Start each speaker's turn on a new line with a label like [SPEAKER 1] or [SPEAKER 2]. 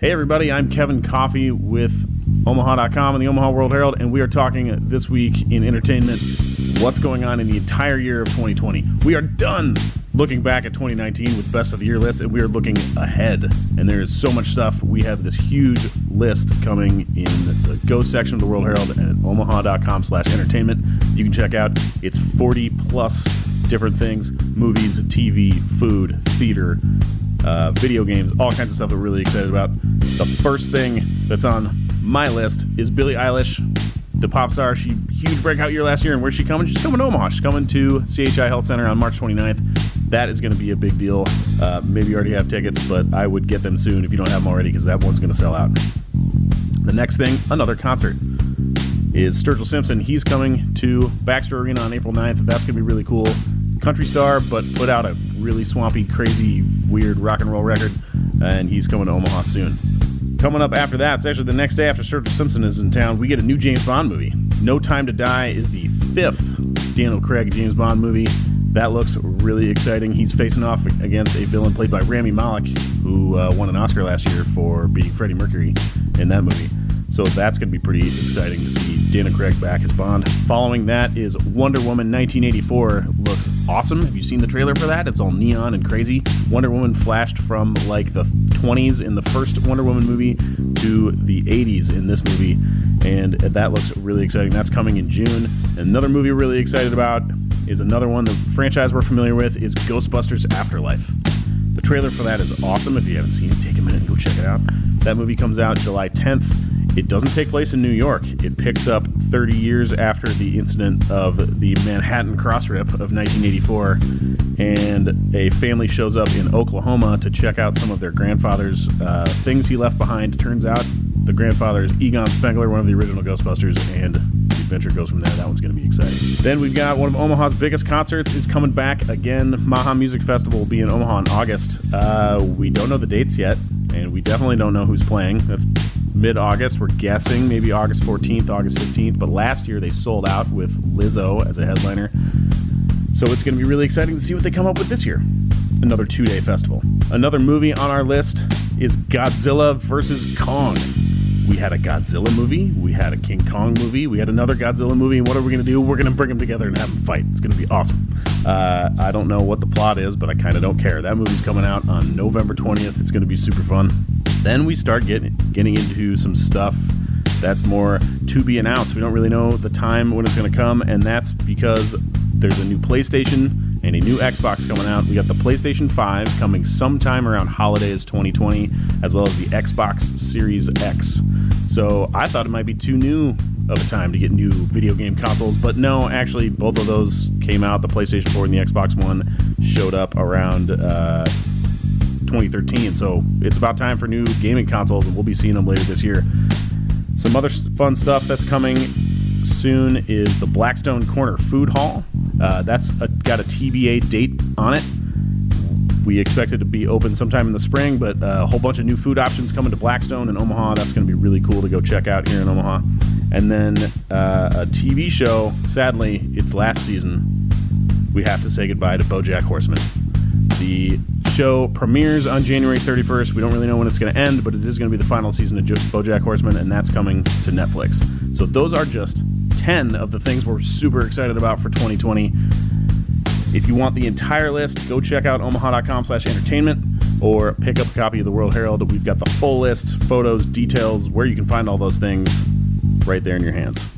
[SPEAKER 1] Hey, everybody, I'm Kevin Coffey with Omaha.com and the Omaha World Herald, and we are talking this week in entertainment what's going on in the entire year of 2020. We are done looking back at 2019 with best of the year lists, and we are looking ahead. And there is so much stuff. We have this huge list coming in the Go section of the World Herald at omaha.com slash entertainment. You can check out it's 40 plus different things movies, TV, food, theater, uh, video games, all kinds of stuff we're really excited about. The first thing that's on my list is Billie Eilish, the pop star. She huge breakout year last year, and where's she coming? She's coming to Omaha. She's coming to CHI Health Center on March 29th. That is going to be a big deal. Uh, maybe you already have tickets, but I would get them soon if you don't have them already because that one's going to sell out. The next thing, another concert, is Sturgill Simpson. He's coming to Baxter Arena on April 9th. That's going to be really cool. Country star, but put out a really swampy, crazy, weird rock and roll record, and he's coming to Omaha soon. Coming up after that, it's actually the next day after Sturgill Simpson is in town, we get a new James Bond movie. No Time to Die is the fifth Daniel Craig James Bond movie. That looks really exciting. He's facing off against a villain played by Rami Malek, who uh, won an Oscar last year for beating Freddie Mercury in that movie. So that's going to be pretty exciting to see Daniel Craig back as Bond. Following that is Wonder Woman 1984. Looks awesome. Have you seen the trailer for that? It's all neon and crazy. Wonder Woman flashed from like the 20s in the first Wonder Woman movie to the 80s in this movie, and that looks really exciting. That's coming in June. Another movie we're really excited about is another one. The franchise we're familiar with is Ghostbusters Afterlife. The trailer for that is awesome. If you haven't seen it, take a minute and go check it out. That movie comes out July 10th. It doesn't take place in New York. It picks up 30 years after the incident of the Manhattan cross rip of 1984, and a family shows up in Oklahoma to check out some of their grandfather's uh, things he left behind. Turns out the grandfather is Egon Spengler, one of the original Ghostbusters, and the adventure goes from there. That one's going to be exciting. Then we've got one of Omaha's biggest concerts is coming back again. Maha Music Festival will be in Omaha in August. Uh, we don't know the dates yet, and we definitely don't know who's playing. That's mid August. We're guessing maybe August 14th, August 15th. But last year they sold out with Lizzo as a headliner. So it's going to be really exciting to see what they come up with this year. Another two day festival. Another movie on our list is Godzilla vs. Kong. We had a Godzilla movie, we had a King Kong movie, we had another Godzilla movie, and what are we going to do? We're going to bring them together and have them fight. It's going to be awesome. Uh, I don't know what the plot is, but I kind of don't care. That movie's coming out on November 20th. It's going to be super fun. Then we start getting getting into some stuff that's more to be announced. We don't really know the time when it's going to come, and that's because there's a new PlayStation and a new Xbox coming out. We got the PlayStation 5 coming sometime around holidays 2020, as well as the Xbox Series X. So I thought it might be too new of a time to get new video game consoles, but no, actually, both of those came out. The PlayStation 4 and the Xbox One showed up around. Uh, 2013. So it's about time for new gaming consoles, and we'll be seeing them later this year. Some other fun stuff that's coming soon is the Blackstone Corner Food Hall. Uh, that's a, got a TBA date on it. We expect it to be open sometime in the spring, but uh, a whole bunch of new food options coming to Blackstone in Omaha. That's going to be really cool to go check out here in Omaha. And then uh, a TV show. Sadly, it's last season. We have to say goodbye to BoJack Horseman. The show premieres on January 31st. We don't really know when it's going to end, but it is going to be the final season of BoJack Horseman, and that's coming to Netflix. So those are just 10 of the things we're super excited about for 2020. If you want the entire list, go check out omaha.com slash entertainment or pick up a copy of the World Herald. We've got the full list, photos, details, where you can find all those things right there in your hands.